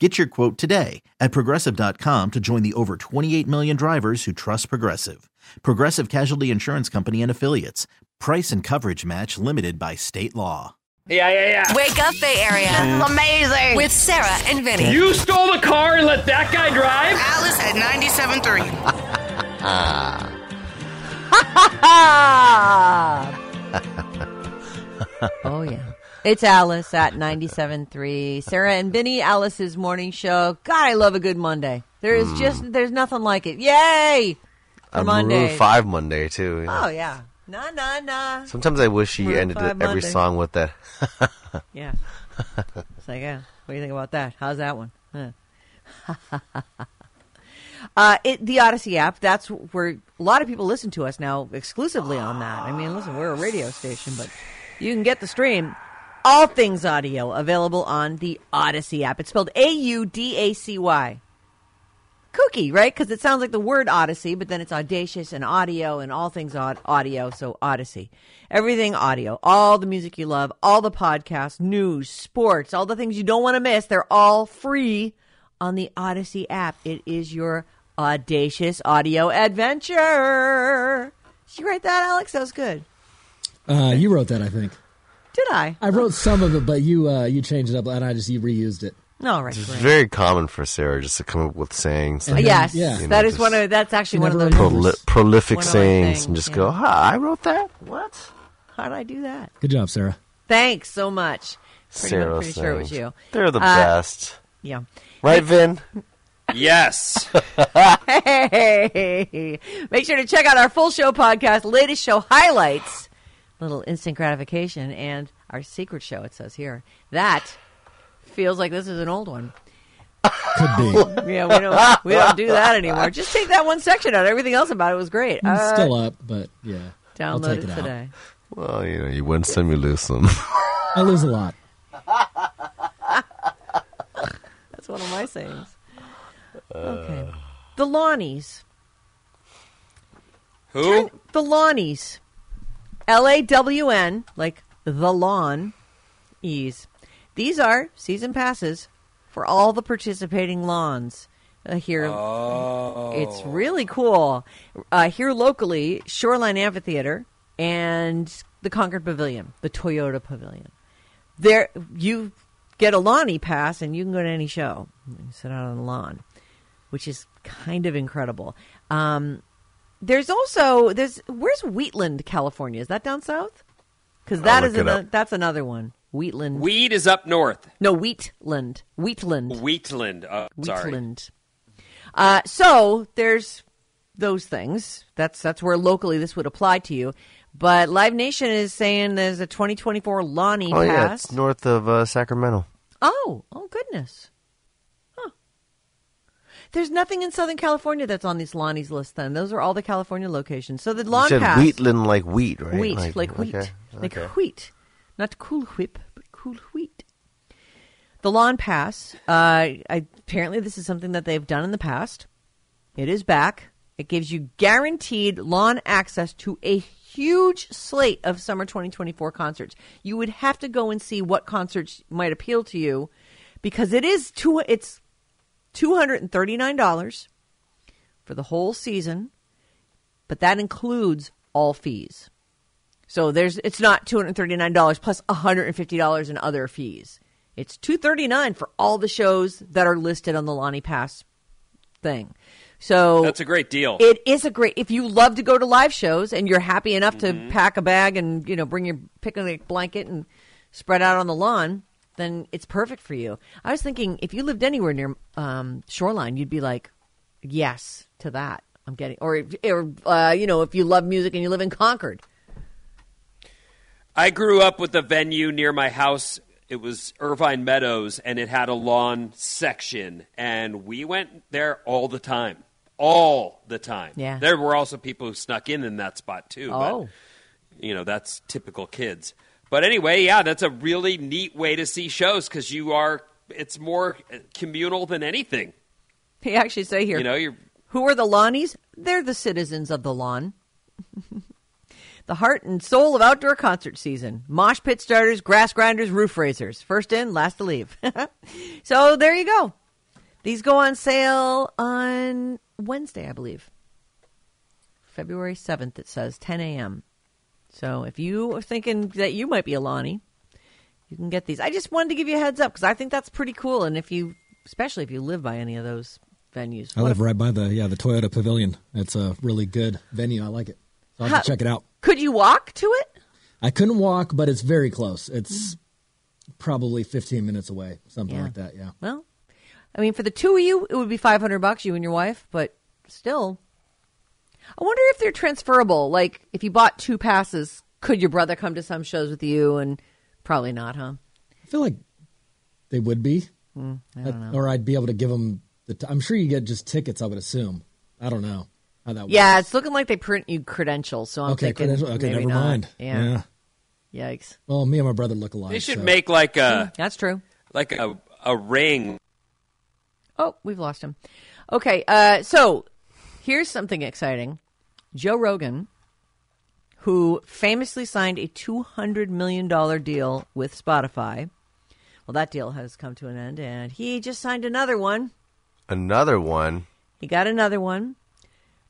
Get your quote today at progressive.com to join the over 28 million drivers who trust Progressive. Progressive Casualty Insurance Company and Affiliates. Price and coverage match limited by state law. Yeah, yeah, yeah. Wake up, Bay Area. This is amazing. With Sarah and Vinny. You stole the car and let that guy drive? Alice at 97.3. oh, yeah. It's Alice at 97.3. Sarah and Vinny, Alice's morning show. God, I love a good Monday. There is just, there's nothing like it. Yay! For a Monday. Maroon Five Monday too. know. Oh, yeah. Nah, nah, nah. Sometimes I wish she Maroon ended 5 every song with that. Yeah. It's like, yeah. What do you think about that? How's that one? Huh. uh, it, the Audacy app, that's where a lot of people listen to us now exclusively on that. I mean, listen, we're a radio station, but you can get the stream. All things audio available on the Audacy app. It's spelled A U D A C Y. Kooky, right? Because it sounds like the word Odyssey, but then it's audacious and audio and all things audio. So Audacy, everything audio, all the music you love, all the podcasts, news, sports, all the things you don't want to miss. They're all free on the Audacy app. It is your audacious audio adventure. Did you write that, Alex? That was good. Uh, you wrote that, I think. Did I? I wrote some of it, but you uh, you changed it up, and I just you reused it. All right. It's great. very common for Sarah just to come up with sayings. Like, Yes, yeah. You know, is one of. That's actually one of never those. proli- prolific One sayings things, and just yeah. go, huh, I wrote that? What? How did I do that? Good job, Sarah. Thanks so much. Pretty, Sarah much, pretty sure it was you. They're the Uh, best. Yeah. Right, Vin? Yes. Hey, make sure to check out our full show podcast, latest show highlights, little instant gratification, and our secret show. It says here that feels like this is an old one. Could be. Yeah, we don't we don't do that anymore. Just take that one section out. Everything else about it was great. It's Uh, still up, but yeah. I'll download take it it out. today. Well, you know, you win some, you lose some. I lose a lot. That's one of my sayings. Okay, the Lawnies. Who? The Lawnies. L A W N, like the lawn, ease. These are season passes for all the participating lawns. Uh, here, Oh. it's really cool. Uh, here locally, Shoreline Amphitheater and the Concord Pavilion, the Toyota Pavilion. There, you get a Lawnie pass and you can go to any show. You sit out on the lawn, which is kind of incredible. Um, there's also there's where's Wheatland, California? Is that down south? Because that I'll is look it ano- up. that's another one. Wheatland. Weed is up north. no, Wheatland. Wheatland. Wheatland. Sorry. Wheatland. Uh, so there's those things. That's that's where locally this would apply to you. But Live Nation is saying there's a 2024 Lawnie oh, yeah, pass. it's north of uh, Sacramento. oh, oh goodness. There's nothing in Southern California that's on these Lawnie's list. Then those are all the California locations. So the You lawn said pass, Wheatland like wheat, right? wheat, like, wheat, okay, like okay. wheat, not cool whip, but cool wheat. The lawn pass. Uh, I, apparently, this is something that they've done in the past. It is back. It gives you guaranteed lawn access to a huge slate of summer 2024 concerts. You would have to go and see what concerts might appeal to you because it is two. It's two hundred and thirty nine dollars for the whole season, but that includes all fees. So there's it's not two hundred thirty nine dollars plus plus one hundred and fifty dollars in other fees. It's two thirty nine for all the shows that are listed on the Lawnie Pass thing. So That's a great deal. it is a great if you love to go to live shows and you're happy enough Mm-hmm. to pack a bag and you know bring your picnic blanket and spread out on the lawn, then it's perfect for you. I was thinking if you lived anywhere near um, shoreline, you'd be like, yes to that. I'm getting or or uh, you know if you love music and you live in Concord. I grew up with a venue near my house. It was Irvine Meadows, and it had a lawn section, and we went there all the time, all the time. Yeah. there were also people who snuck in in that spot too. Oh. but, you know that's typical kids. But anyway, yeah, that's a really neat way to see shows because you are. It's more communal than anything. They actually say here, You know, you're Who are the Lawnies? They're the citizens of the lawn. the heart and soul of outdoor concert season. Mosh pit starters, grass grinders, roof raisers. First in, last to leave. so there you go. These go on sale on Wednesday, I believe. February 7th, it says, 10 a.m. So if you are thinking that you might be a Lawnie, you can get these. I just wanted to give you a heads up because I think that's pretty cool. And if you, especially if you live by any of those venues, I live a- right by the yeah the Toyota Pavilion. It's a really good venue. I like it. So I'll How- check it out. Could you walk to it? I couldn't walk, but it's very close. It's mm-hmm. probably 15 minutes away, something Yeah. like that. Yeah. Well, I mean, for the two of you, it would be five hundred bucks, you and your wife. But still, I wonder if they're transferable. Like, if you bought two passes, could your brother come to some shows with you? And probably not, huh? I feel like they would be, Hmm, I don't know. or I'd be able to give them. The t- I'm sure you get just tickets. I would assume. I don't know how that. Yeah, works. it's looking like they print you credentials. So I'm Okay. thinking, credential- Okay. maybe Never not. mind. Yeah. Yikes. Well, me and my brother look alike. They should so- make like a That's true. like a a ring. Oh, we've lost him. Okay, uh, so here's something exciting. Joe Rogan, who famously signed a $200 million deal with Spotify. Well, that deal has come to an end, and he just signed another one. Another one. He got another one.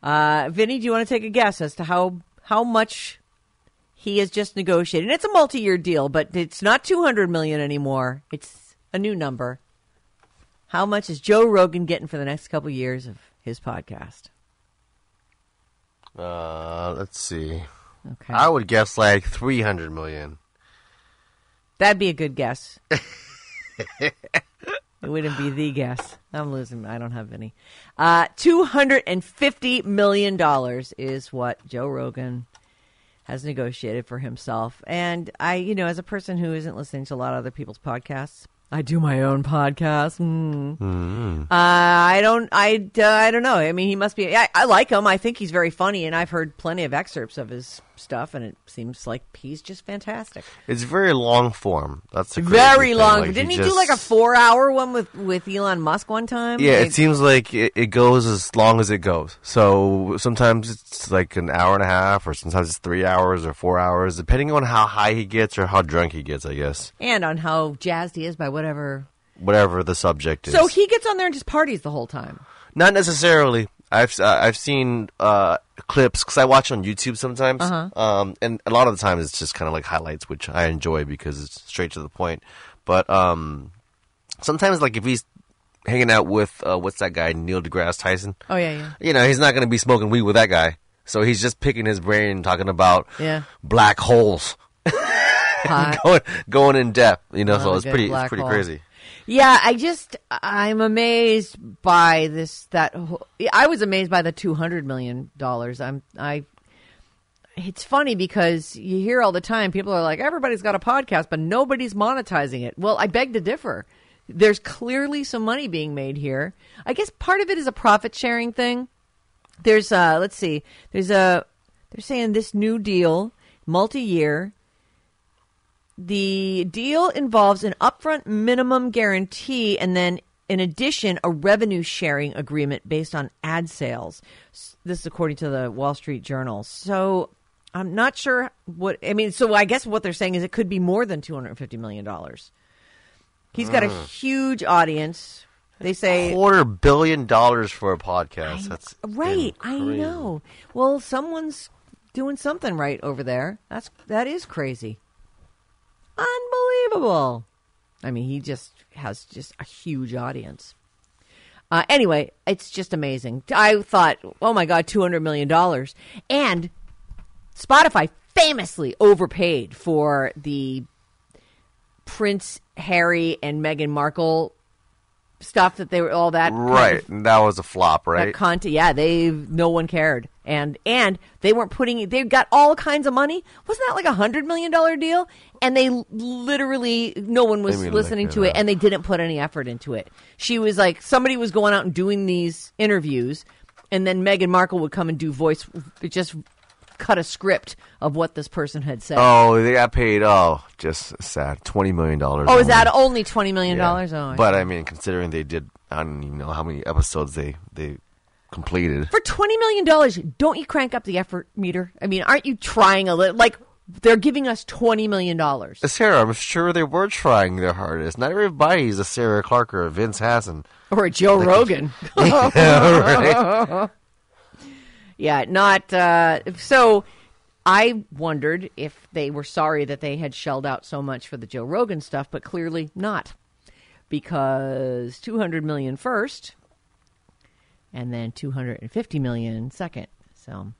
Uh, Vinny, do you want to take a guess as to how, how much he has just negotiated? And it's a multi year deal, but it's not 200 million anymore. It's a new number. How much is Joe Rogan getting for the next couple years of his podcast? Uh, let's see. Okay. I would guess like 300 million. That'd be a good guess. it wouldn't be the guess. I'm losing. I don't have any. Uh, $250 million is what Joe Rogan has negotiated for himself. And I, you know, as a person who isn't listening to a lot of other people's podcasts, I do my own podcast. Mm. Uh, I don't. I. Uh, I don't know. I mean, he must be. I, I like him. I think he's very funny, and I've heard plenty of excerpts of his stuff, and it seems like he's just fantastic. It's very long form. That's Very long. Like, Didn't he, just- do like a four-hour one with with Elon Musk one time? Yeah, Like- it seems like it, it goes as long as it goes. So sometimes it's like an hour and a half, or sometimes it's three hours or four hours, depending on how high he gets or how drunk he gets. I guess and on how jazzed he is by whatever. whatever the subject is. So he gets on there and just parties the whole time. Not necessarily. I've uh, I've seen uh, clips because I watch on YouTube sometimes, Uh-huh. um, and a lot of the time it's just kind of like highlights, which I enjoy because it's straight to the point. But um, sometimes, like if he's hanging out with uh, what's that guy Neil deGrasse Tyson, Oh yeah, yeah. you know he's not going to be smoking weed with that guy, so he's just picking his brain, talking about Yeah. black holes. going going in depth. You know, Oh, so it's pretty it's pretty hole. crazy. Yeah, I just I'm amazed by this. That whole- I was amazed by the two hundred million dollars. I'm I. It's funny because you hear all the time people are like everybody's got a podcast, but nobody's monetizing it. Well, I beg to differ. There's clearly some money being made here. I guess part of it is a profit sharing thing. There's uh let's see. There's a they're saying this new deal, multi year. The deal involves an upfront minimum guarantee and then, in addition, a revenue sharing agreement based on ad sales. This is according to the Wall Street Journal. So I'm not sure what, I mean, so I guess what they're saying is it could be more than $250 million. He's got a hmm. huge audience. They say. Quarter billion dollars for a podcast. That's Right, I know. Well, someone's doing something right over there. That's that is crazy. Unbelievable. I mean, he just has just a huge audience. Uh, anyway, it's just amazing. I thought, oh my god, two hundred million dollars, and Spotify famously overpaid for the Prince Harry and Meghan Markle stuff that they were all that kind of- Right. That was a flop, that right? content. Yeah, they no one cared, and and they weren't putting. They got all kinds of money. Wasn't that like a hundred million dollar deal? And they literally no one was Let me look listening to it, up. and they didn't put any effort into it. She was like somebody was going out and doing these interviews, and then Meghan Markle would come and do voice, just cut a script of what this person had said. oh, they got paid. Oh, just sad. Twenty million dollars. Oh, is that only twenty million dollars? Oh, I but I mean, considering they did, I don't even know how many episodes they they completed. for twenty million dollars, don't you crank up the effort meter? I mean, aren't you trying a little? Like they're giving us twenty million dollars. Uh, Sarah, I'm sure they were trying their hardest. Not everybody's a Sarah Clark or a Vince Hassan. Or a Joe Rogan. right? yeah, not. Uh, so I wondered if they were sorry that they had shelled out so much for the Joe Rogan stuff, but clearly not. Because 200 million first, and then 250 million second. So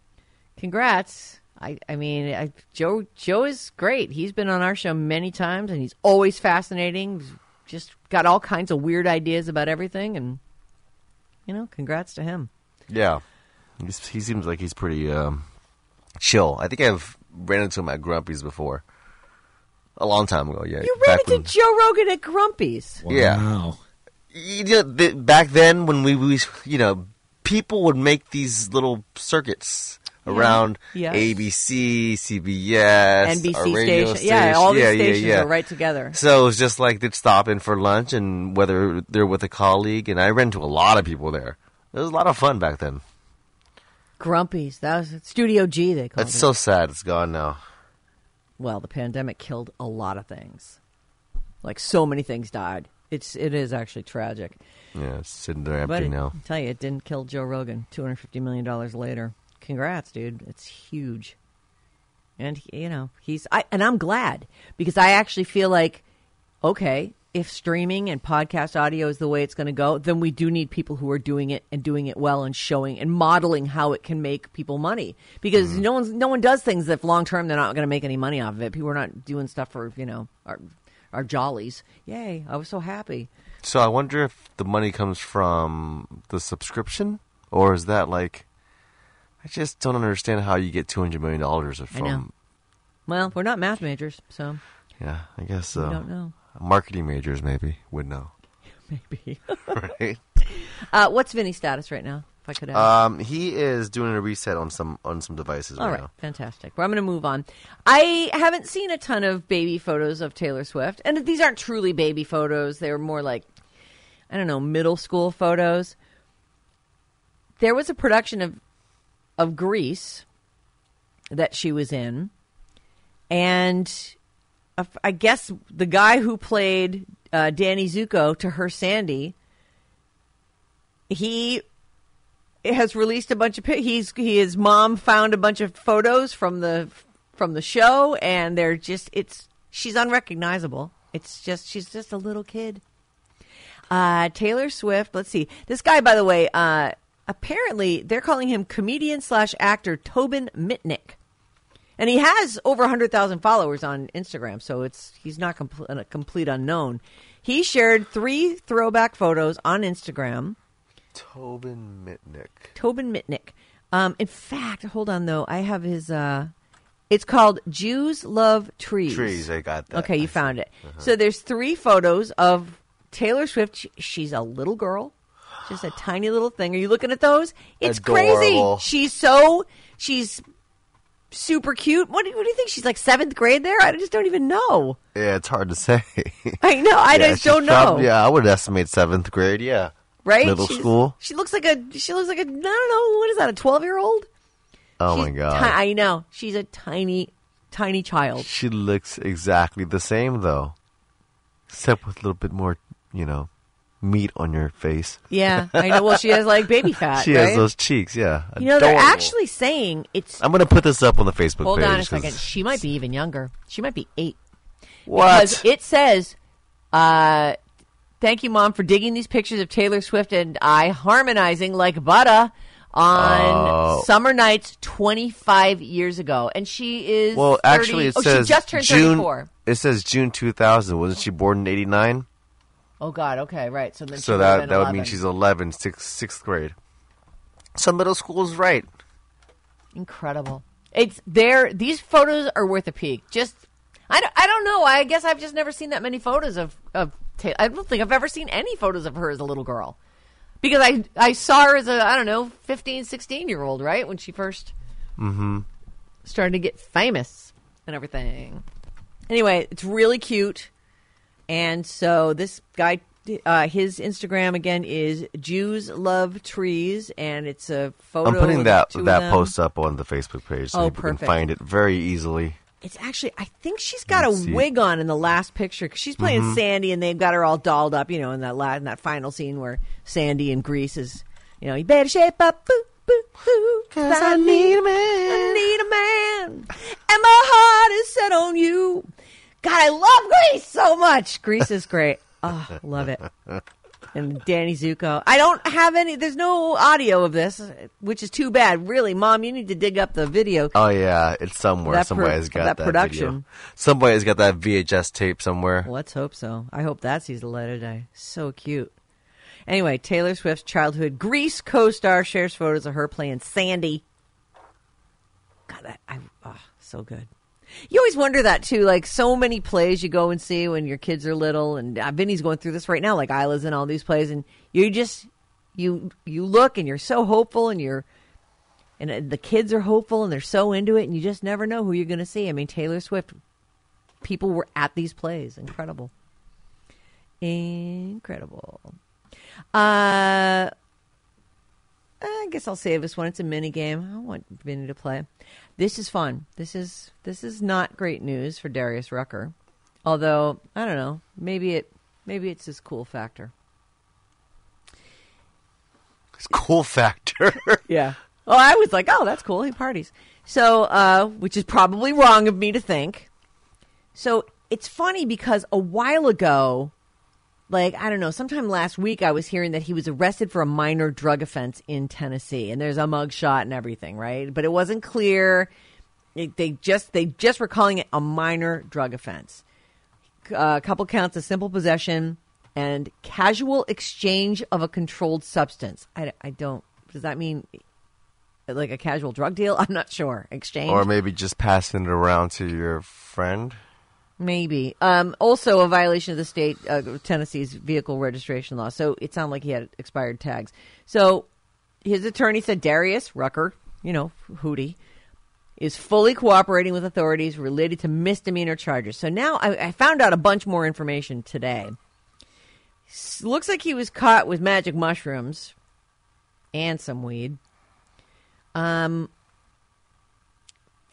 congrats. I, I mean, I, Joe Joe is great. He's been on our show many times, and he's always fascinating. He's just got all kinds of weird ideas about everything, and you know, congrats to him. Yeah, He's, he seems like he's pretty um, chill. I think I've ran into him at Grumpy's before, a long time ago. Yeah, You ran back into when- Joe Rogan at Grumpy's. Yeah. Wow. you know, the, back then when we, we, you know, people would make these little circuits around Yes. ABC, CBS, NBC our radio station. Yeah, all these yeah, yeah, stations yeah. are right together. So it was just like they'd stop in for lunch, and whether they're with a colleague, and I ran into a lot of people there. It was a lot of fun back then. Grumpy's. That was Studio G, they called That's it. so sad. It's gone now. well, the pandemic killed a lot of things. Like so many things died. It's it is actually tragic. Yeah, it's sitting there But empty it- now. I tell you, it didn't kill Joe Rogan. Two hundred fifty million dollars later. Congrats, dude. It's huge. And you know he's I and I'm glad because I actually feel like okay if streaming and podcast audio is the way it's going to go, then we do need people who are doing it and doing it well and showing and modeling how it can make people money because Mm-hmm. no one's no one does things if long term they're not going to make any money off of it. People are not doing stuff for you know our our jollies. Yay! I was so happy. So I wonder if the money comes from the subscription, or is that like? I just don't understand how you get two hundred million dollars I from. Well, we're not math majors, so Yeah, I guess so. we don't know. Marketing majors maybe would know, Maybe. right? uh, what's Vinny's status right now? If I could ask. um, he is doing a reset on some on some devices All right, right, now. fantastic. Well, I'm going to move on. I haven't seen a ton of baby photos of Taylor Swift, and these aren't truly baby photos. They're more like, I don't know, middle school photos. There was a production of of Grease that she was in, and I guess the guy who played uh, Danny Zuko to her Sandy, he has released a bunch of he's he, his mom found a bunch of photos from the from the show and they're just it's she's unrecognizable. It's just she's just a little kid. Uh taylor swift let's see. This guy by the way uh apparently they're calling him comedian slash actor tobin mitnick and he has over 100,000 followers on Instagram, so it's he's not compl- a complete unknown. He shared three throwback photos on Instagram. Tobin Mitnick. Tobin Mitnick. Um, in fact, hold on though, I have his. Uh, it's called Jews Love Trees. Trees, I got that. Okay, you I found see. it. So there's three photos of Taylor Swift. She- She's a little girl, just a tiny little thing. Are you looking at those? It's crazy. She's so she's super cute. What do, what do you think? She's like seventh grade there. I just don't even know. Yeah, it's hard to say. I know. I Yeah, just don't know. yeah, I would estimate seventh grade. Yeah, right? Middle She's- school. She looks like a. She looks like a. I don't know. What is that? A twelve year old? Oh She's my god, ti- I know. She's a tiny, tiny child. she looks exactly the same though, except with a little bit more, you know, meat on your face. Yeah, I know. Well, she has like baby fat. she right? has those cheeks. Yeah, You know, they're Adorable. actually saying it's. I'm gonna put this up on the Facebook Hold page. on a second. She might be even younger. She might be eight. What? Because it says Uh, thank you, Mom, for digging these pictures of Taylor Swift and I harmonizing like butter on Oh. summer nights 25 years ago. And she is. Well, 30 actually, it oh, says she just turned June. 34. It says June 2000. Wasn't she born in 89? Oh, God. Okay, right. So then So that that would mean she's 11, sixth, sixth grade. So middle school is right. Incredible. It's there. These photos are worth a peek. Just, I don't, I don't know. I guess I've just never seen that many photos of of. Taylor. I don't think I've ever seen any photos of her as a little girl, because I I saw her as a I don't know 15, 16 year old right when she 1st mm-hmm. started to get famous and everything. Anyway, it's really cute, and so this guy. Uh, his Instagram again is Jews love trees, and it's a photo. I'm putting that that post up on the Facebook page so Oh, people can find it very easily. It's actually, I think she's got Let's a wig on in the last picture because she's playing Mm-hmm. Sandy, and they've got her all dolled up, you know, in that la- in that final scene where Sandy and Grease is, you know, you better shape up, boo, boo, boo, cause I need a man, I need a man, and my heart is set on you. God, I love Grease so much. Grease is great. Oh, love it. And Danny Zuko. I don't have any. There's no audio of this, which is too bad. Really, Mom, you need to dig up the video. Oh yeah, it's somewhere. That pro- Somebody's got that that, production. Video. Somebody's got that VHS tape somewhere. Let's hope so. I hope that sees the light of day. So cute. Anyway, Taylor Swift's childhood Grease co-star shares photos of her playing Sandy. God, that I oh, so good. You always wonder that too. Like so many plays you go and see when your kids are little, and uh, Vinny's going through this right now. Like Isla's in all these plays, and you just you you look and you're so hopeful, and you're and uh, the kids are hopeful, and they're so into it, and you just never know who you're going to see. I mean, Taylor Swift. People were at these plays. Incredible. Incredible. Uh, I guess I'll save this one. It's a mini game. I want Vinny to play. This is fun. This is this is not great news for Darius Rucker. Although I don't know, maybe it maybe it's his cool factor. It's cool factor. Yeah. Oh, I was like, oh, that's cool. He parties. So, uh, which is probably wrong of me to think. So it's funny because a while ago, like, I don't know, sometime last week, I was hearing that he was arrested for a minor drug offense in Tennessee. And there's a mug shot and everything, right? But it wasn't clear. It, they just they just were calling it a minor drug offense. Uh, a couple counts of simple possession and casual exchange of a controlled substance. I, I don't. Does that mean like a casual drug deal? I'm not sure. Exchange, or maybe just passing it around to your friend. Maybe. Um, also, a violation of the state uh, Tennessee's vehicle registration law. So it sounded like he had expired tags. So his attorney said Darius Rucker, you know, Hootie, is fully cooperating with authorities related to misdemeanor charges. So now I, I found out a bunch more information today. S- looks like he was caught with magic mushrooms and some weed. Um,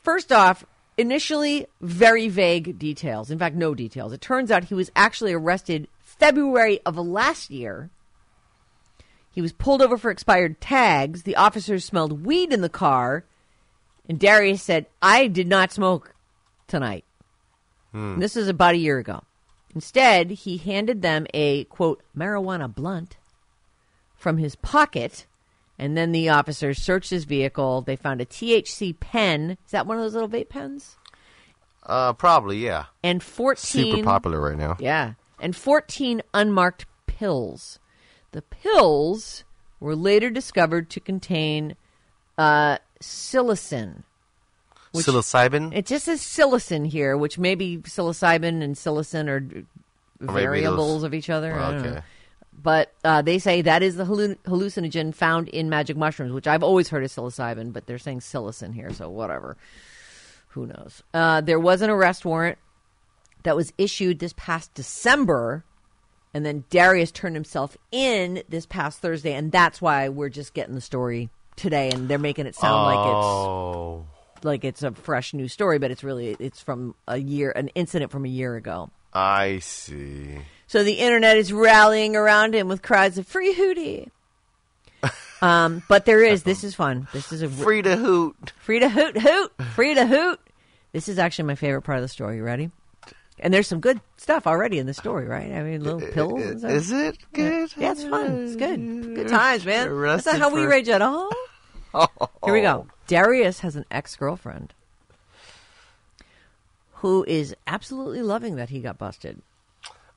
first off, initially very vague details. In fact, no details. It turns out he was actually arrested February of last year. He was pulled over for expired tags. The officers smelled weed in the car, and Darius said, "I did not smoke tonight." And This is about a year ago. Instead, he handed them a quote marijuana blunt from his pocket, and then the officers searched his vehicle. They found a THC pen. Is that one of those little vape pens? Uh, probably yeah. And fourteen Super popular right now. yeah, and 14 unmarked pills. The pills were later discovered to contain uh, psilocin. Which- Psilocybin. It just says psilocin here, which maybe psilocybin and psilocin are variables of each other. Know. okay. But uh, they say that is the hallucinogen found in magic mushrooms, which I've always heard of psilocybin, but they're saying psilocin here, so whatever. Who knows? Uh, there was an arrest warrant that was issued this past December, and then Darius turned himself in this past Thursday, and that's why we're just getting the story today, and they're making it sound like it's Oh, like it's a fresh new story, but it's really it's from a year, an incident from a year ago. I see. So the internet is rallying around him with cries of "Free Hootie." um, but there is this is fun. This is a Free to hoot. free to hoot hoot free to hoot. This is actually my favorite part of the story. You ready? And there's some good stuff already in the story, right? I mean, little pills. And stuff. Is it good? Yeah, it's fun. It's good. Good times, man. That's not how we for- rage at all. Here we go. Darius has an ex girlfriend who is absolutely loving that he got busted.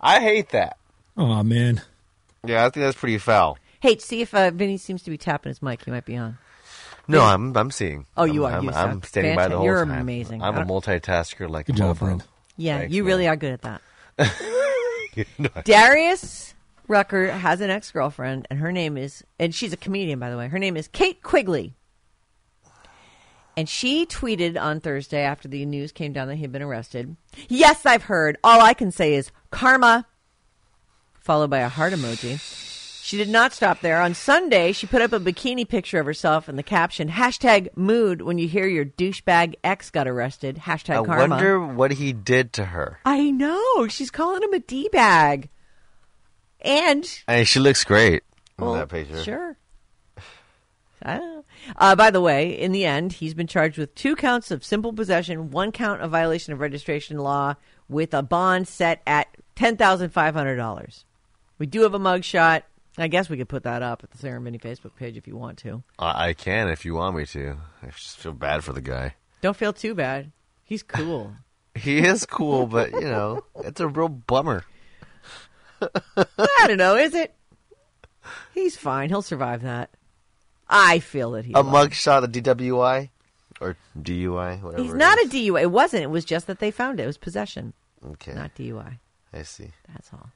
I hate that. Oh man, Yeah, I think that's pretty foul. Hey, see if uh, Vinny seems to be tapping his mic. He might be on. No, I'm I'm seeing. Oh, you I'm, are. I'm, You I'm suck. standing by the Fantastic. whole You're time. amazing. I'm a multitasker like good a job, mofo. friend. Yeah, Thanks, you man. really are good at that. Darius Rucker has an ex girlfriend, and her name is, and she's a comedian, by the way. Her name is Kate Quigley. And she tweeted on Thursday after the news came down that he had been arrested. Yes, I've heard. All I can say is karma, followed by a heart emoji. She did not stop there. On Sunday, she put up a bikini picture of herself and the caption hashtag mood when you hear your douchebag ex got arrested. Hashtag I karma. I wonder what he did to her. I know. She's calling him a D bag. And I mean, she looks great in well, that picture. Sure. I don't know. Uh, by the way, in the end, he's been charged with two counts of simple possession, one count of violation of registration law, with a bond set at ten thousand five hundred dollars. We do have a mugshot. I guess we could put that up at the Sarah Vinny Facebook page if you want to. I, I can if you want me to. I just feel bad for the guy. Don't feel too bad. He's cool. He is cool, but you know, it's a real bummer. I don't know. Is it? He's fine. He'll survive that. I feel that he. A mugshot, a DWI or DUI, whatever. He's not a. DUI. It wasn't. It was just that they found it. It was possession, Okay, not DUI. I see. That's all.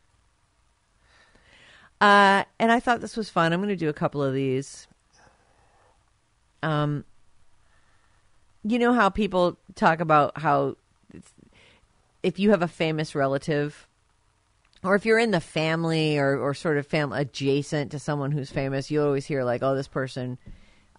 Uh, and I thought this was fun. I'm going to do a couple of these. Um, you know how people talk about how it's- if you have a famous relative, or if you're in the family or, or sort of family adjacent to someone who's famous, you always hear like, "Oh, this person."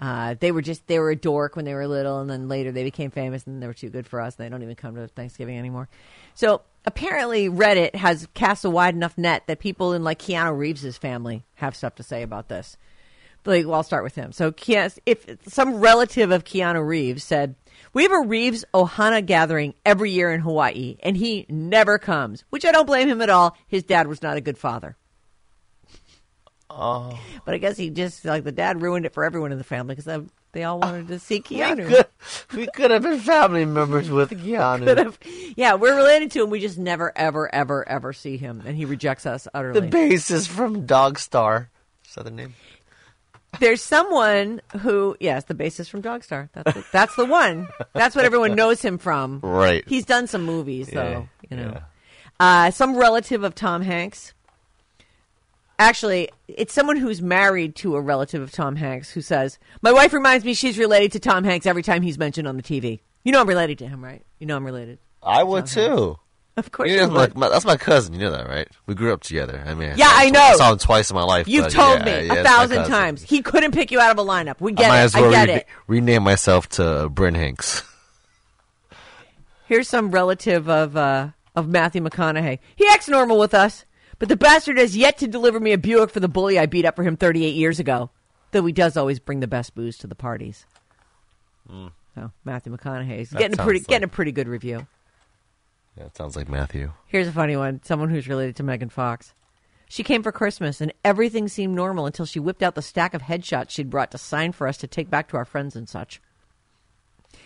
Uh, they were just they were a dork when they were little, and then later they became famous, and they were too good for us. And they don't even come to Thanksgiving anymore. So apparently, Reddit has cast a wide enough net that people in like Keanu Reeves' family have stuff to say about this. Like, well, I'll start with him. So, if some relative of Keanu Reeves said, "We have a Reeves Ohana gathering every year in Hawaii, and he never comes," which I don't blame him at all. His dad was not a good father. Oh, But I guess he just like the dad ruined it for everyone in the family because they all wanted to see we Keanu. could, we could have been family members with Keanu. Have- yeah, we're related to him. We just never, ever, ever, ever see him, and he rejects us utterly. The basis from Dogstar. Is that the name? There's someone who, yes, the bassist from Dogstar. That's the, that's the one. That's what everyone knows him from. Right. He's done some movies, Yeah, though. You know, yeah. uh, some relative of Tom Hanks. Actually, it's someone who's married to a relative of Tom Hanks who says, "My wife reminds me she's related to Tom Hanks every time he's mentioned on the TV." You know I'm related to him, right? You know I'm related. I would too. Of course, You know, would. my, that's my cousin. You know that, right? We grew up together. I mean, Yeah, I tw- know. saw him twice in my life. You've told yeah, me yeah, a thousand times. He couldn't pick you out of a lineup. We I get might it. as well I get re- it. rename myself to Bryn Hanks. Here's some relative of uh, of Matthew McConaughey. He acts normal with us, but the bastard has yet to deliver me a Buick for the bully I beat up for him 38 years ago. Though he does always bring the best booze to the parties. So Matthew McConaughey's That getting a pretty like- getting a pretty good review. Yeah, it sounds like Matthew. Here's a funny one. Someone who's related to Megan Fox. She came for Christmas and everything seemed normal until she whipped out the stack of headshots she'd brought to sign for us to take back to our friends and such.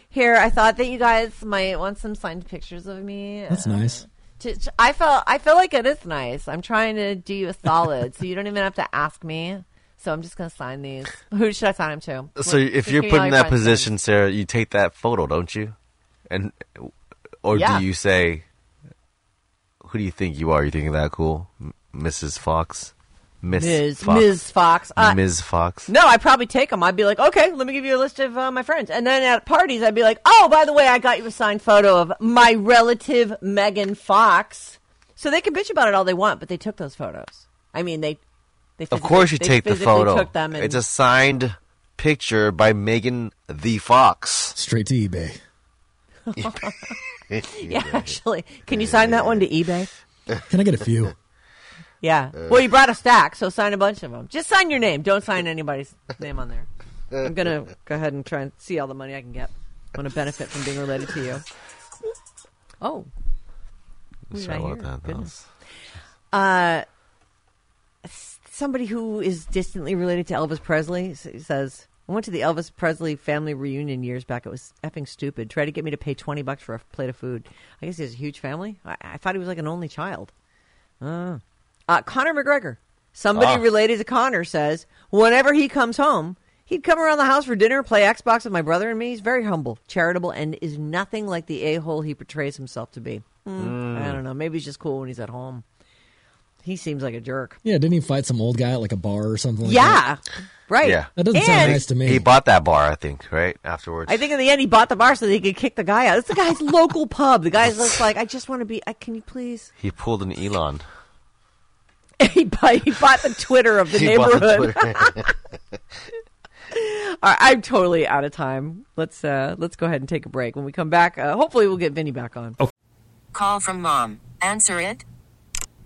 Here, I thought that you guys might want some signed pictures of me. that's uh, nice. To, to- I felt I feel like it is nice. I'm trying to do you a solid, so you don't even have to ask me. So I'm just gonna sign these. Who should I sign them to? So if you're put in that position, names. Sarah, you take that photo, don't you? And or Yeah. do you say, "Who do you think you are? You think that cool, M- Mrs. Fox, Miss Ms. Fox, Ms. Fox. Uh, Ms. Fox"? No, I'd probably take them. I'd be like, okay, let me give you a list of uh, my friends. And then at parties, I'd be like, oh, by the way, I got you a signed photo of my relative Megan Fox. So they can bitch about it all they want, but they took those photos. I mean, they. they Of course, you they take the photo. Took them and It's a signed picture by Megan the Fox. Straight to eBay. yeah, actually, can you sign that one to eBay? Can I get a few? Yeah. Well, you brought a stack, so sign a bunch of them. Just sign your name. Don't sign anybody's name on there. I'm gonna go ahead and try and see all the money I can get. I want to benefit from being related to you. Oh, Sorry I about hear? that. That Goodness. Uh, somebody who is distantly related to Elvis Presley says, I went to the Elvis Presley family reunion years back. It was effing stupid. Tried to get me to pay 20 bucks for a plate of food. I guess he has a huge family. I, I thought he was like an only child. Uh, uh, Conor McGregor. Somebody Ah. related to Conor, says, whenever he comes home, he'd come around the house for dinner, play Xbox with my brother and me. He's very humble, charitable, and is nothing like the a hole he portrays himself to be. Hmm, I don't know. Maybe he's just cool when he's at home. He seems like a jerk. Yeah, didn't he fight some old guy at like a bar or something like that? yeah, right. Yeah. That doesn't And sound nice to me. He bought that bar, I think, right afterwards. I think in the end he bought the bar so that he could kick the guy out. It's the guy's local pub. The guy's just like, I just want to be. I, can you please? he pulled an Elon. he, bought, he bought the Twitter of the He bought the neighborhood. All right, I'm totally out of time. Let's uh, let's go ahead and take a break. When we come back, uh, hopefully we'll get Vinny back on. Call from mom. Answer it.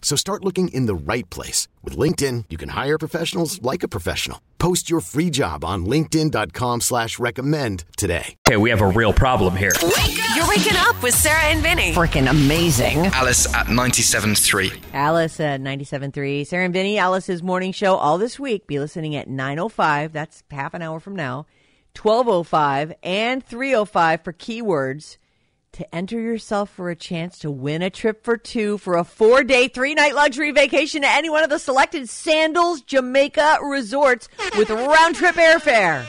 So start looking in the right place. With LinkedIn, you can hire professionals like a professional. Post your free job on linkedin.com slash recommend today. Okay, we have a real problem here. You're waking up with Sarah and Vinny. Freaking amazing. Alice at 97.3. Alice at 97.3. Sarah and Vinny, Alice's morning show all this week. Be listening at 9.05. That's half an hour from now. 12.05 and 3.05 for keywords to enter yourself for a chance to win a trip for two for a four day, three night luxury vacation to any one of the selected Sandals Jamaica resorts with round trip airfare.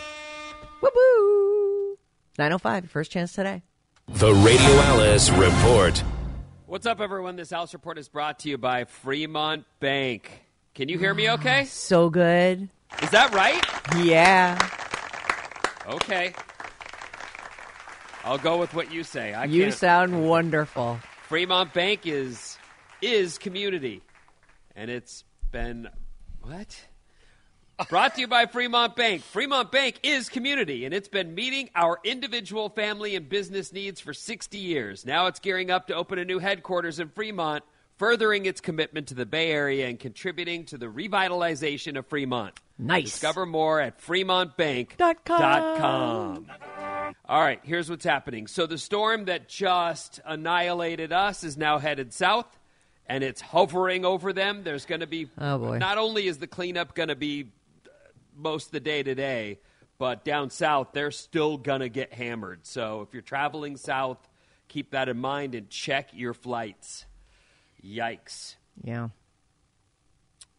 Woo woo! 9.05, first chance today. The Radio Alice Report. What's up, everyone? This Alice Report is brought to you by Fremont Bank. Can you hear me okay? So good. Is that right? Yeah. Okay. I'll go with what you say. I You can't. sound wonderful. Fremont Bank is is community, and it's been what brought to you by Fremont Bank. Fremont Bank is community, and it's been meeting our individual, family, and business needs for 60 years. Now it's gearing up to open a new headquarters in Fremont, furthering its commitment to the Bay Area and contributing to the revitalization of Fremont. Nice. Discover more at Dot All right, here's what's happening. So the storm that just annihilated us is now headed south, and it's hovering over them. There's going to be Oh, boy. not only is the cleanup going to be uh, most of the day today, but down south they're still going to get hammered. So if you're traveling south, keep that in mind and check your flights. Yikes! Yeah.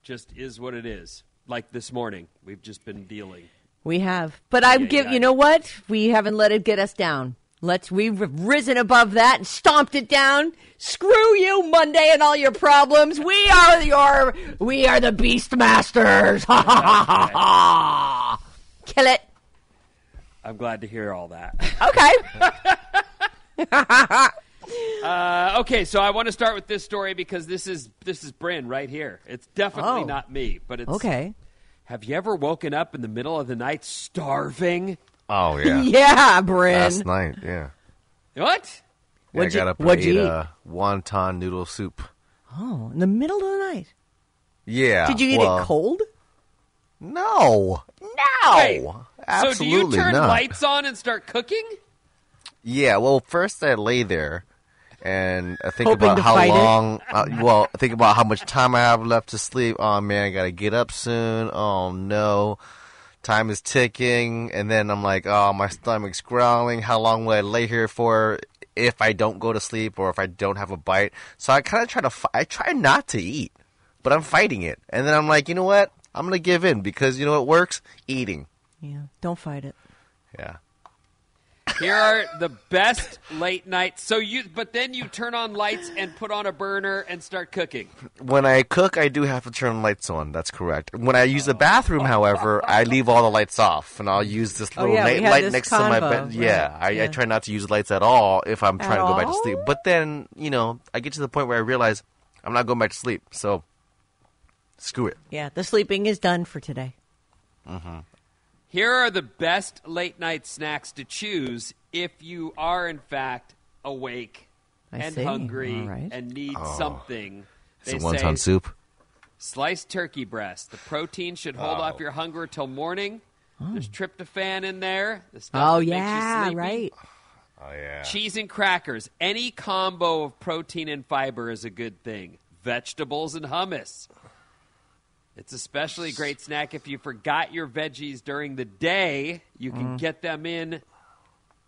Just is what it is. Like this morning, we've just been dealing. We have. But I'm Yeah, give yeah. you know what? We haven't let it get us down. Let's we've risen above that and stomped it down. Screw you, Monday, and all your problems. We are your we are the Beast Masters. Ha ha ha ha ha. Kill it. I'm glad to hear all that. Okay. Uh, okay, so I want to start with this story because this is this is Bryn right here. It's definitely Oh. not me, but it's okay. Have you ever woken up in the middle of the night starving? Oh yeah. Yeah, Bryn. Last night, yeah. What? Yeah, What'd I you- got up what'd and you ate eat? uh, wonton noodle soup. Oh, in the middle of the night. Yeah. Did you eat well, it cold? No, no, Wait, absolutely so do you turn not. lights on and start cooking? Yeah, well, first I lay there and I think Hoping about how long. Uh, well, I think about how much time I have left to sleep. Oh man, I gotta get up soon. Oh no, time is ticking. And then I'm like, oh, my stomach's growling. How long will I lay here for? If I don't go to sleep or if I don't have a bite, so I kind of try to. Fi- I try not to eat, but I'm fighting it. And then I'm like, you know what? I'm gonna give in because you know what works? Eating. Yeah, don't fight it. Yeah. Here are the best late nights. So you, but then you turn on lights and put on a burner and start cooking. When I cook, I do have to turn the lights on. That's correct. When I use the bathroom, however, I leave all the lights off, and I'll use this Oh, little yeah, we night had light this next to my convo, bed. right, Yeah, I, I yeah. try not to use lights at all if I'm trying At to go back to all? sleep. But then, you know, I get to the point where I realize I'm not going back to sleep. So, screw it. Yeah, the sleeping is done for today. Mm-hmm. Here are the best late night snacks to choose if you are in fact awake I and see. hungry All right. and need Oh. something. It's They a wonton say soup. Sliced turkey breast. The protein should hold Oh. off your hunger till morning. Oh. There's tryptophan in there. The stuff Oh that makes you yeah, sleepy. right. Oh yeah. Cheese and crackers. Any combo of protein and fiber is a good thing. Vegetables and hummus. It's especially a great snack if you forgot your veggies during the day. You can Mm. get them in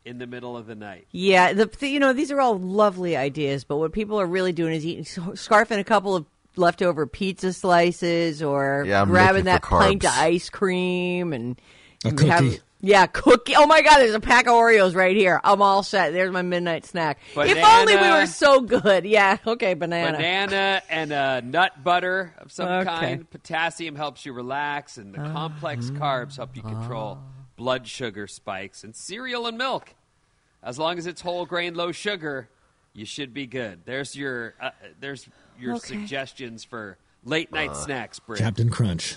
in the middle of the night. Yeah, the, the- you know these are all lovely ideas, but what people are really doing is eating scarfing a couple of leftover pizza slices or Yeah, grabbing that pint of ice cream and, A and cookie. Yeah, cookie. Oh my God, there's a pack of Oreos right here. I'm all set. There's my midnight snack. If only we were so good. Yeah, okay, banana. Banana and a nut butter of some Okay. kind. Potassium helps you relax, and the complex uh-huh. carbs help you control uh-huh. blood sugar spikes. And cereal and milk, as long as it's whole grain, low sugar, you should be good. There's your uh, there's your Okay. suggestions for late night uh, snacks, Britt. Captain Crunch.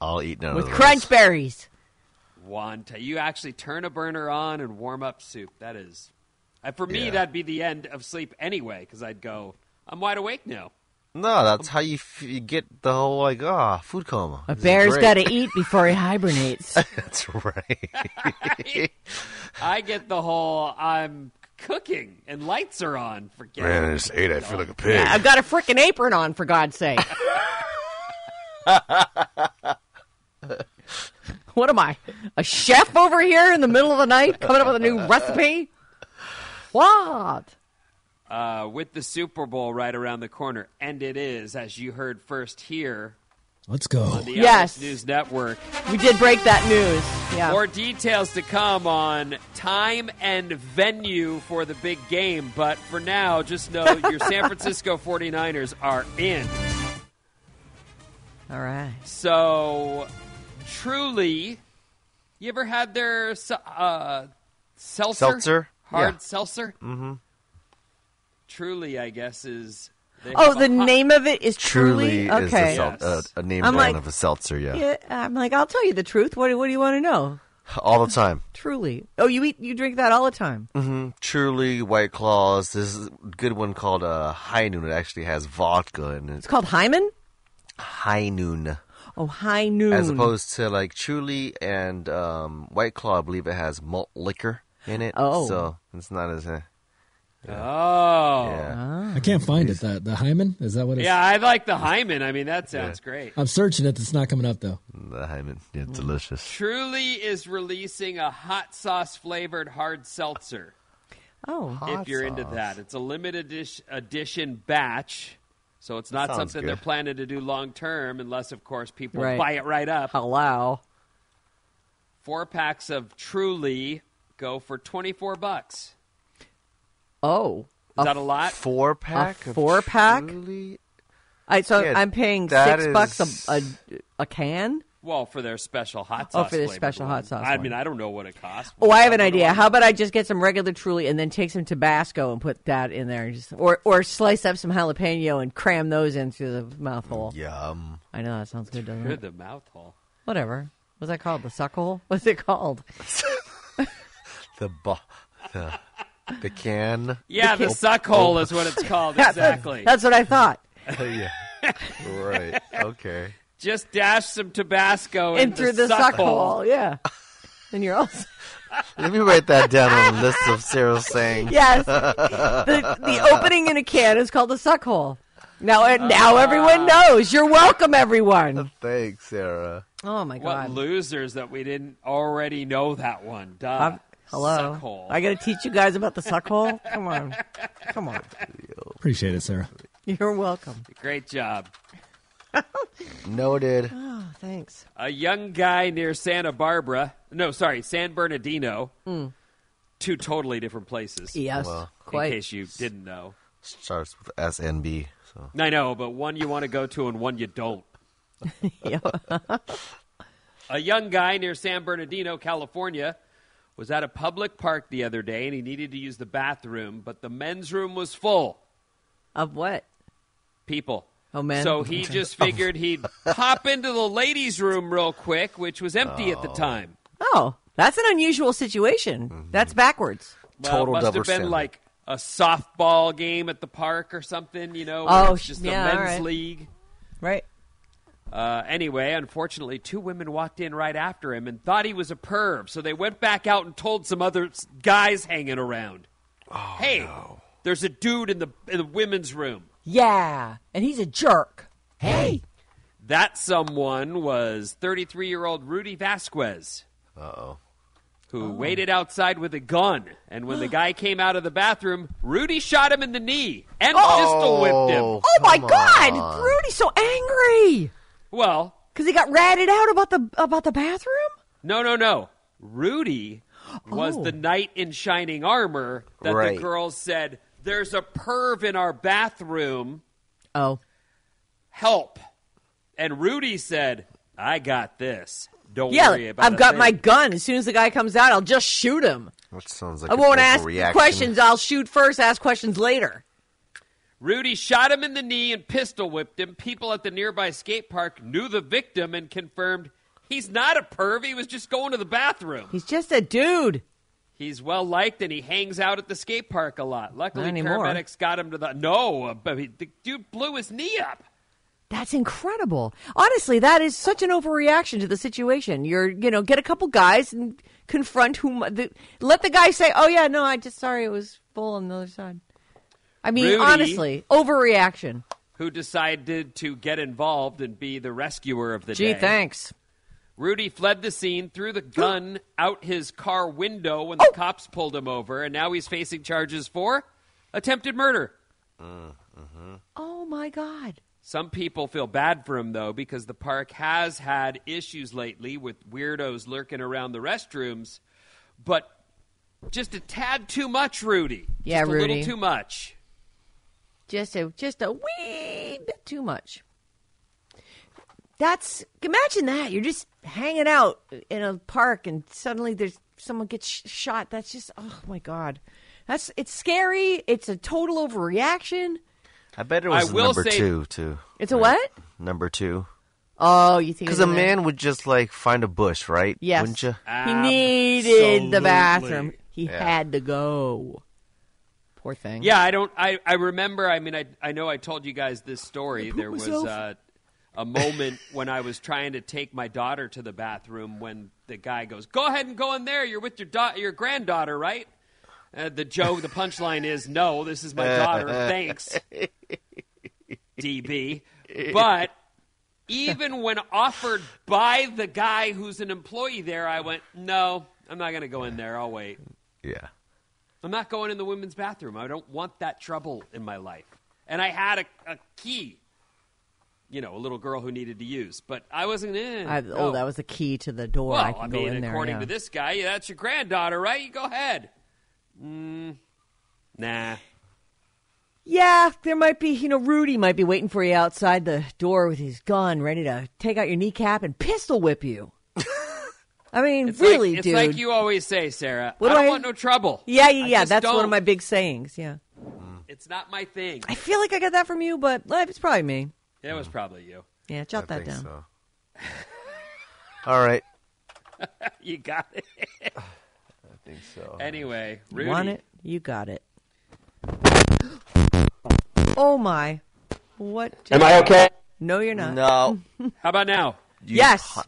I'll eat none With of those. crunch berries. One, t- you actually turn a burner on and warm up soup. That is, uh, for me, Yeah. that'd be the end of sleep anyway, because I'd go, I'm wide awake now. No, that's how you, f- you get the whole like ah food coma. A This is bear's great. got to eat before he hibernates. That's right. I get the whole I'm cooking and lights are on. Forget Man, I just ate. I feel like a pig. Yeah, I've got a freaking apron on, for God's sake. What am I? A chef over here in the middle of the night coming up with a new recipe? What? Uh, with the Super Bowl right around the corner, and it is, as you heard first here Let's go. on the Yes. Alice News Network. We did break that news. Yeah. More details to come on time and venue for the big game, but for now, just know your San Francisco 49ers are in. All right. So, truly, you ever had their uh, seltzer? Seltzer? Hard Yeah. seltzer? Mm-hmm. Truly, I guess, is. they Oh, the hot- name of it is Truly, truly, is a, okay. sel- uh, a name I'm brand like- of a seltzer. Yeah. Yeah, I'm like, I'll tell you the truth. What, what do you want to know? all the time. Truly. Oh, you eat, you drink that all the time. hmm Truly, White Claws. This is a good one called uh, High Noon. It actually has vodka in it. It's called Hyman. High Noon, Oh, High Noon. as opposed to like Truly and um, White Claw. I believe it has malt liquor in it. Oh. so it's not as. Uh, Oh. yeah. I can't find it. That the hymen is that what it's? Yeah, I like the hymen. I mean, that sounds great. I'm searching it. It's not coming up though. The hymen, yeah, delicious. Truly is releasing a hot sauce flavored hard seltzer. Oh, if you're into that, it's a limited edition, edition batch, so it's not Sounds something good. they're planning to do long term, unless, of course, people Right. buy it right up. Hello. Four packs of Truly go for twenty four bucks. Oh. Is that a lot? Four pack. of four pack? Truly? I, so Yeah, I'm paying that six bucks is- a, a a can. Well, for their special hot sauce. Oh, sauce. for their special one. hot sauce I one. mean, I don't know what it costs. Oh, I have an idea. How about I just get some regular Truly and then take some Tabasco and put that in there, just, or or slice up some jalapeno and cram those into the mouth hole. Yum. I know that sounds good, doesn't Good, it? the mouth hole. Whatever. What's that called? The suck hole? What's it called? The bo- the the can. Yeah, the, suck hole is what it's called. Exactly. That's what I thought. yeah. Right. Okay. Just dash some Tabasco in into through the suck suck hole. hole. Yeah. And you're also Let me write that down on the list of Sarah's saying. yes. The, the opening in a can is called a suck hole. Now, uh, now everyone knows. You're welcome, everyone. Thanks, Sarah. Oh my God! What losers that we didn't already know that one. Duh. I'm- hello. Suck hole. I got to teach you guys about the suck hole. Come on, come on. Appreciate it, Sarah. You're welcome. Great job. Noted. Oh, thanks. A young guy near Santa Barbara. No, sorry, San Bernardino. Hmm. Two totally different places. Yes, Well, quite. In case you didn't know. Starts with SNB. So I know, but one you want to go to and one you don't. Yeah. A young guy near San Bernardino, California, was at a public park the other day and he needed to use the bathroom, but the men's room was full. of what? People. Oh, men. So he just figured he'd hop into the ladies' room real quick, which was empty at the time. Oh, that's an unusual situation. That's backwards. Well, Total it must have been standard. like a softball game at the park or something, you know. Oh, it's just yeah, a men's right. league. Right. Uh, anyway, unfortunately, two women walked in right after him and thought he was a perv, so they went back out and told some other guys hanging around, Oh, "Hey, there's a dude in the in the women's room." Yeah, and he's a jerk. Hey. That someone was 33 year old Rudy Vasquez. Uh oh. who waited outside with a gun. And when the guy came out of the bathroom, Rudy shot him in the knee and pistol whipped him. Oh my God, Rudy's so angry Well, because he got ratted out about the about the bathroom. no, no, no. Rudy was Oh. the knight in shining armor that Right. the girls said, There's a perv in our bathroom. Oh, Help. And Rudy said, I got this. Don't yeah, worry about it. I've got thing." my gun. As soon as the guy comes out, I'll just shoot him. Which sounds like I won't ask overreaction. questions. I'll shoot first, ask questions later. Rudy shot him in the knee and pistol whipped him. People at the nearby skate park knew the victim and confirmed he's not a perv. He was just going to the bathroom. He's just a dude. He's well liked and he hangs out at the skate park a lot. Luckily, paramedics got him to the. No, but he, the dude blew his knee up. That's incredible. Honestly, that is such an overreaction to the situation. You're, you know, get a couple guys and confront whom. The, let the guy say, "Oh yeah, no, I just sorry it was full on the other side." I mean, Rudy- honestly, overreaction. Who decided to get involved and be the rescuer of the Gee, day? thanks. Rudy fled the scene, threw the gun out his car window when the oh. cops pulled him over, and now he's facing charges for attempted murder. Uh-huh. Oh my God. Some people feel bad for him, though, because the park has had issues lately with weirdos lurking around the restrooms, but just a tad too much, Rudy. Yeah, just a Rudy. little too much. Just a just a wee bit too much. That's imagine that you're just hanging out in a park and suddenly there's someone gets sh- shot. That's just oh my god, that's it's scary. It's a total overreaction. I bet it I was will number say- two too. It's a what? Number two. Oh, you think Because it's a a man would just like find a bush, right? Yes, Wouldn't you? he needed the Absolutely. bathroom. He Yeah. had to go. Poor thing. Yeah, I don't. I, I remember. I mean, I I know I told you guys this story. pooped There was myself. uh, a moment when I was trying to take my daughter to the bathroom when the guy goes, "Go ahead and go in there. You're with your da- your granddaughter, right?" Uh, the joke, the punchline is, "No, this is my daughter. Thanks, DB." But even when offered by the guy who's an employee there, I went, "No, I'm not going to go in there. I'll wait." Yeah. I'm not going in the women's bathroom. I don't want that trouble in my life. And I had a, a key, you know, a little girl who needed to use, but I wasn't in. I, Oh, that was the key to the door. well, I can go mean, in there. according yeah. to this guy, yeah, that's your granddaughter, right? You go ahead. Mm, nah. Yeah, there might be, you know, Rudy might be waiting for you outside the door with his gun, ready to take out your kneecap and pistol whip you. I mean, It's really, like, it's dude. like you always say, Sarah. What I do don't I- want no trouble. yeah, yeah, yeah. That's one don't. of my big sayings. Yeah, It's not my thing. I feel like I got that from you, but it's probably me. It was probably you. Yeah, jot I that think down. so. All right. You got it. I think so. anyway, You Rudy. want it? You got it. Oh my! What? Am I okay? No, you're not. No. How about now? You- Yes.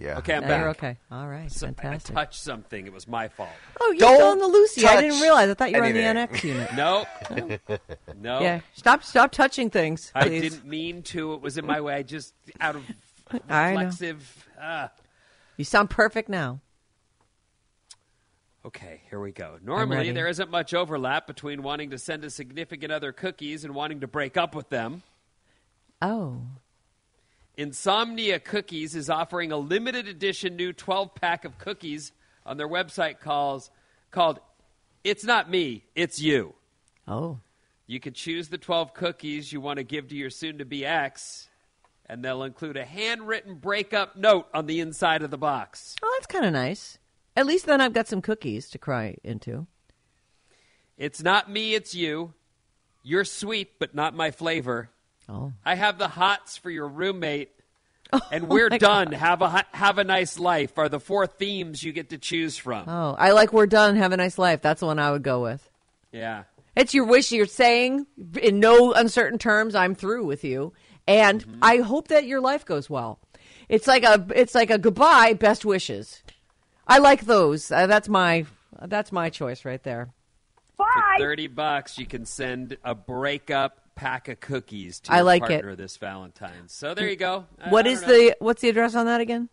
Yeah. Okay, I'm Now back. you're okay. All right. So- I Fantastic. touched something. It was my fault. Oh, you're Don't still on the Lucy. I didn't realize. I thought you were on the anything. NX unit. Nope. no. Yeah. Stop. Stop touching things. I didn't mean to. It was in my way. I just out of reflexive. Ah. You sound perfect now. Okay, here we go. Normally, there isn't much overlap between wanting to send a significant other cookies and wanting to break up with them. Oh. Insomnia Cookies is offering a limited edition new 12 pack of cookies on their website calls, called It's Not Me, It's You. Oh. You can choose the 12 cookies you want to give to your soon to be ex, and they'll include a handwritten breakup note on the inside of the box. Oh, that's kind of nice. At least then I've got some cookies to cry into. It's not me, it's you. You're sweet, but not my flavor. Oh. I have the hots for your roommate. And we're my done. Have a have a nice life are the four themes you get to choose from. Oh, I like we're done. Have a nice life. That's the one I would go with. Yeah. It's your wish. You're saying in no uncertain terms, I'm through with you, and Mm-hmm. I hope that your life goes well. It's like a it's like a goodbye, best wishes. I like those. Uh, that's my that's my choice right there. For 30 bucks you can send a breakup pack of cookies to I your like it. partner this Valentine's. So there you go. I- What I is don't the what's the address on that again?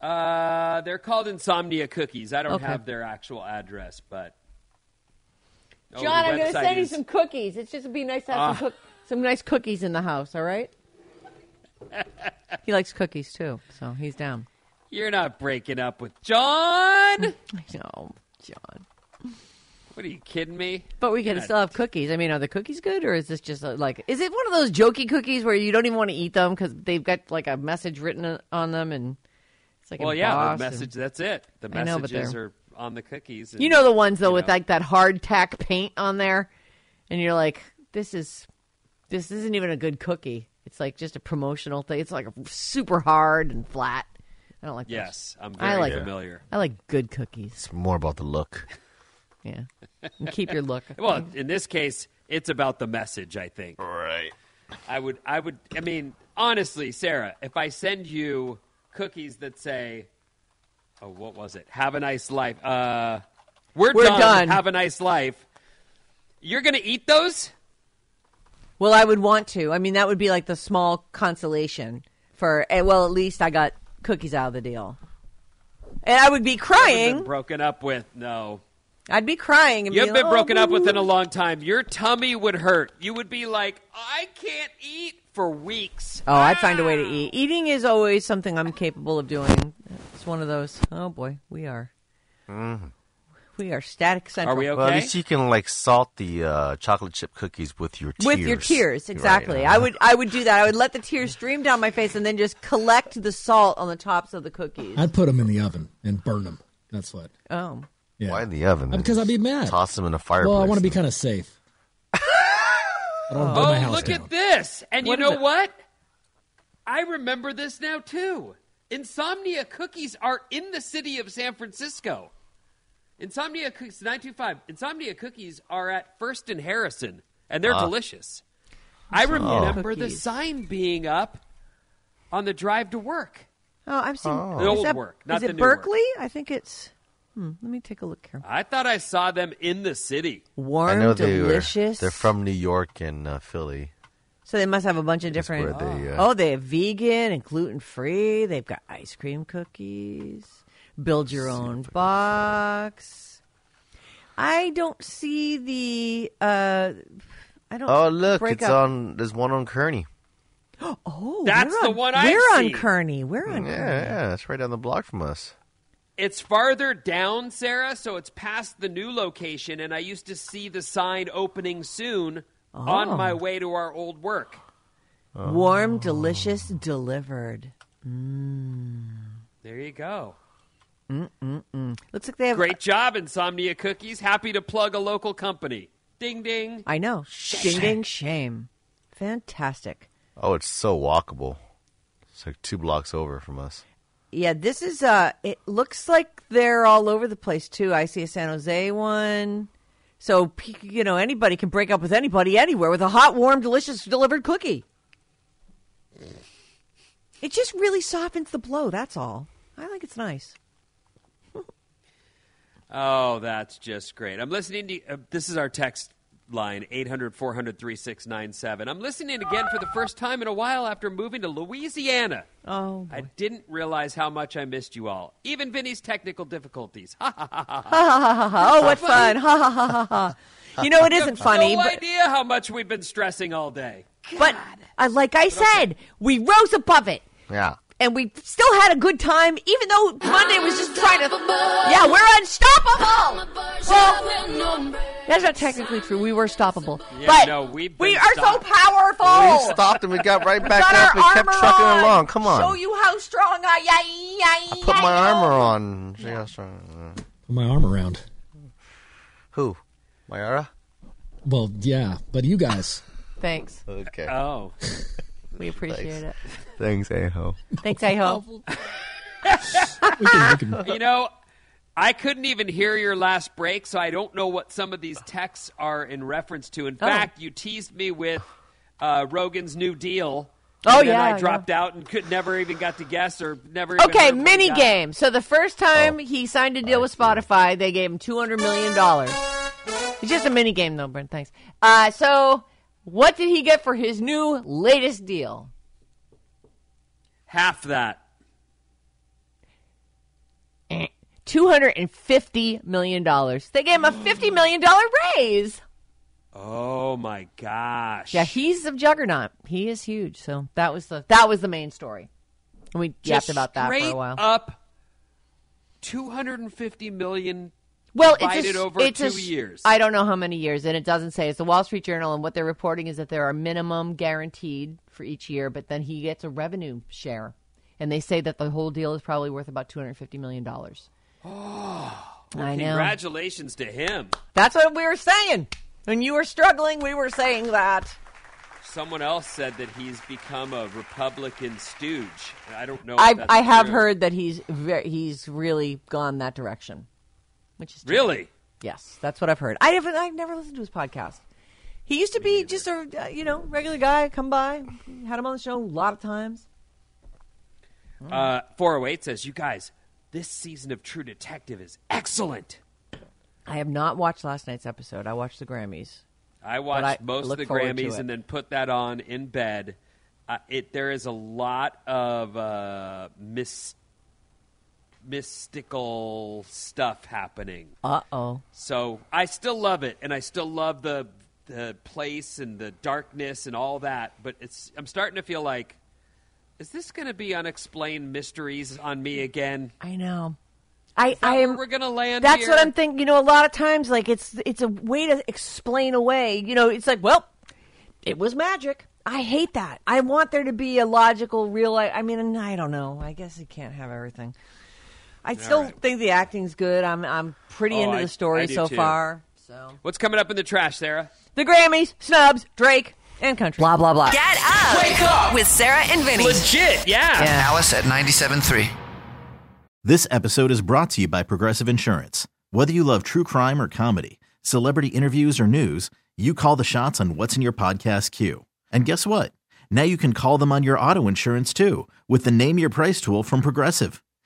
Uh, they're called Insomnia Cookies. I don't Okay. have their actual address, but Oh, John, the I'm going to website send you some cookies. It's just be nice to have Ah. some, cook- some nice cookies in the house. All right. he likes cookies too, so he's down. You're not breaking up with John. No, John. What are you kidding me? But we can still have cookies. I mean, are the cookies good, or is this just uh like? Is it one of those jokey cookies where you don't even want to eat them because they've got like a message written on them, and it's like well, a yeah, boss the and- message. That's it. The I know, but messages they're- on the cookies. and, You know the ones though you with know. like that hard tack paint on there, and you're like, this is this isn't even a good cookie. It's like just a promotional thing. It's like super hard and flat. I don't like. those. Yes, I'm I like familiar. I like good cookies. It's more about the look. Yeah, and keep your look. Well, in this case, it's about the message. I think. Right. I would. I would. I mean, honestly, Sarah, if I send you cookies that say, "Oh, what was it? Have a nice life." Uh, we're, We're done. done. Have a nice life. You're gonna eat those? Well, I would want to. I mean, that would be like the small consolation for. eh, Well, at least I got cookies out of the deal, and I would be Been crying. broken up with? No. I'd be crying. And You be have been like, broken "Oh, up with in a long time. Your tummy would hurt. You would be like, I can't eat for weeks. Oh, I'd find a way to eat. Eating is always something I'm capable of doing. It's one of those. Oh boy, we are. We are static central. Are we okay? Well, at least you can like salt the uh, chocolate chip cookies with your tears. With your tears, Right, exactly. uh, I would, I would do that. I would let the tears stream down my face and then just collect the salt on the tops of the cookies. I'd put them in the oven and burn them. That's what. Oh, Yeah. Why in the oven? Uh, Because I'd be mad. Toss them in a fireplace. Well, I want to be kind of safe. I don't want my Oh, house look down. at this. And What you know what? I remember this now, too. Insomnia cookies are in the city of San Francisco. Insomnia cookies, 925. Insomnia cookies are at First and Harrison, and they're Ah. delicious. I remember the sign being up on the drive to work. oh, I've seen Oh. The old that- work, not is the it new work. Berkeley? I think it's. Hmm, let me take a look here. I thought I saw them in the city. Warm, I know they delicious. Were, they're from New York and uh, Philly. So they must have a bunch of different. where they, uh, oh, they have vegan and gluten free. They've got ice cream cookies. Build your own box. I don't see the. uh I don't. Oh, look, break it's up. on. There's one on Kearny. Oh, That's we're the on- one I've We're on seen. Kearny. We're on Yeah, Kearny. yeah, it's right down the block from us. It's farther down, Sarah, so it's past the new location, and I used to see the sign opening soon on Oh. my way to our old work. Warm, delicious, delivered. There you go. Looks like they have. Great job, Insomnia Cookies. Happy to plug a local company. Ding ding. I know. Ding ding shame. Fantastic. Oh, it's so walkable. It's like two blocks over from us. Yeah, this is uh it looks like they're all over the place too. I see a San Jose one. So you know, anybody can break up with anybody anywhere with a hot, warm, delicious delivered cookie. It just really softens the blow. That's all. I think it's nice. Oh, that's just great. I'm listening to uh, this is our text line 800 400 3697. I'm listening again for the first time in a while after moving to Louisiana. Oh, I didn't realize how much I missed you all. Even Vinny's technical difficulties. Ha ha ha ha. Ha ha ha ha ha. Oh, what fun. Ha ha ha ha ha. You know, it isn't funny, No but, idea how much we've been stressing all day. but uh, like I said, we rose above it. Yeah. And we still had a good time, even though Monday was just trying to. Yeah, we're unstoppable. Well, that's not technically true. We were stoppable, Yeah, but no, we've we are stopped. so powerful. We stopped and we got right back got up our and kept trucking on. along. Come on. Show you how strong I am. I put my armor on. See how strong. Put my arm around. Who? Myara? Well, yeah, but you guys. Thanks. Okay. Oh. We appreciate it. Thanks, Aho. Thanks, I hope. We can, we can, You know, I couldn't even hear your last break, so I don't know what some of these texts are in reference to. In Oh. fact, you teased me with uh, Rogan's New Deal. Oh, then yeah, I dropped out and could never even got to guess or never. even Okay, heard what mini game. So the first time Oh. he signed a deal with Spotify, they gave him two hundred million dollars. It's just a mini game, though, Bryn. Thanks. Uh, so what did he get for his new latest deal? Half that. Two hundred and fifty million dollars. They gave him a fifty million dollar raise. Oh my gosh! Yeah, he's a juggernaut. He is huge. So that was the that was the main story. And we yapped about that for a while. Up, two hundred and fifty million. Well, it's a, over it's two a years. I don't know how many years, and it doesn't say. It's the Wall Street Journal, and what they're reporting is that there are minimum guaranteed for each year, but then he gets a revenue share, and they say that the whole deal is probably worth about two hundred fifty million dollars. Oh, I know. Congratulations to him. That's what we were saying. When you were struggling, we were saying that. Someone else said that he's become a Republican stooge. I don't know. I I have true. heard that he's very, he's really gone that direction, which is Really? Yes, that's what I've heard. I haven't. I've never listened to his podcast. He used to be just a uh, you know regular guy. Come by, had him on the show a lot of times. Uh, 408 says, You guys, this season of True Detective is excellent. I have not watched last night's episode. I watched the Grammys. I watched I most of the Grammys and then put that on in bed. Uh, it there is a lot of uh, mis- mystical stuff happening. Uh oh. So I still love it, and I still love the the place and the darkness and all that. But it's I'm starting to feel like, is this going to be unexplained mysteries on me again? I know. I I am. we're gonna land That's here? what I'm thinking. You know, a lot of times, like it's it's a way to explain away. You know, it's like, well, it was magic. I hate that. I want there to be a logical, real. I mean, I don't know. I guess you can't have everything. I still right. think the acting's good. I'm I'm pretty Oh, into I- the story I do so too. far. So What's coming up in the trash, Sarah? the Grammys, snubs, Drake, and country. Blah blah blah. Get up! Wake up! With Sarah and Vinny. Legit, yeah. Alice at 97.3. This episode is brought to you by Progressive Insurance. Whether you love true crime or comedy, celebrity interviews or news, you call the shots on what's in your podcast queue. And guess what? Now you can call them on your auto insurance too with the Name Your Price tool from Progressive.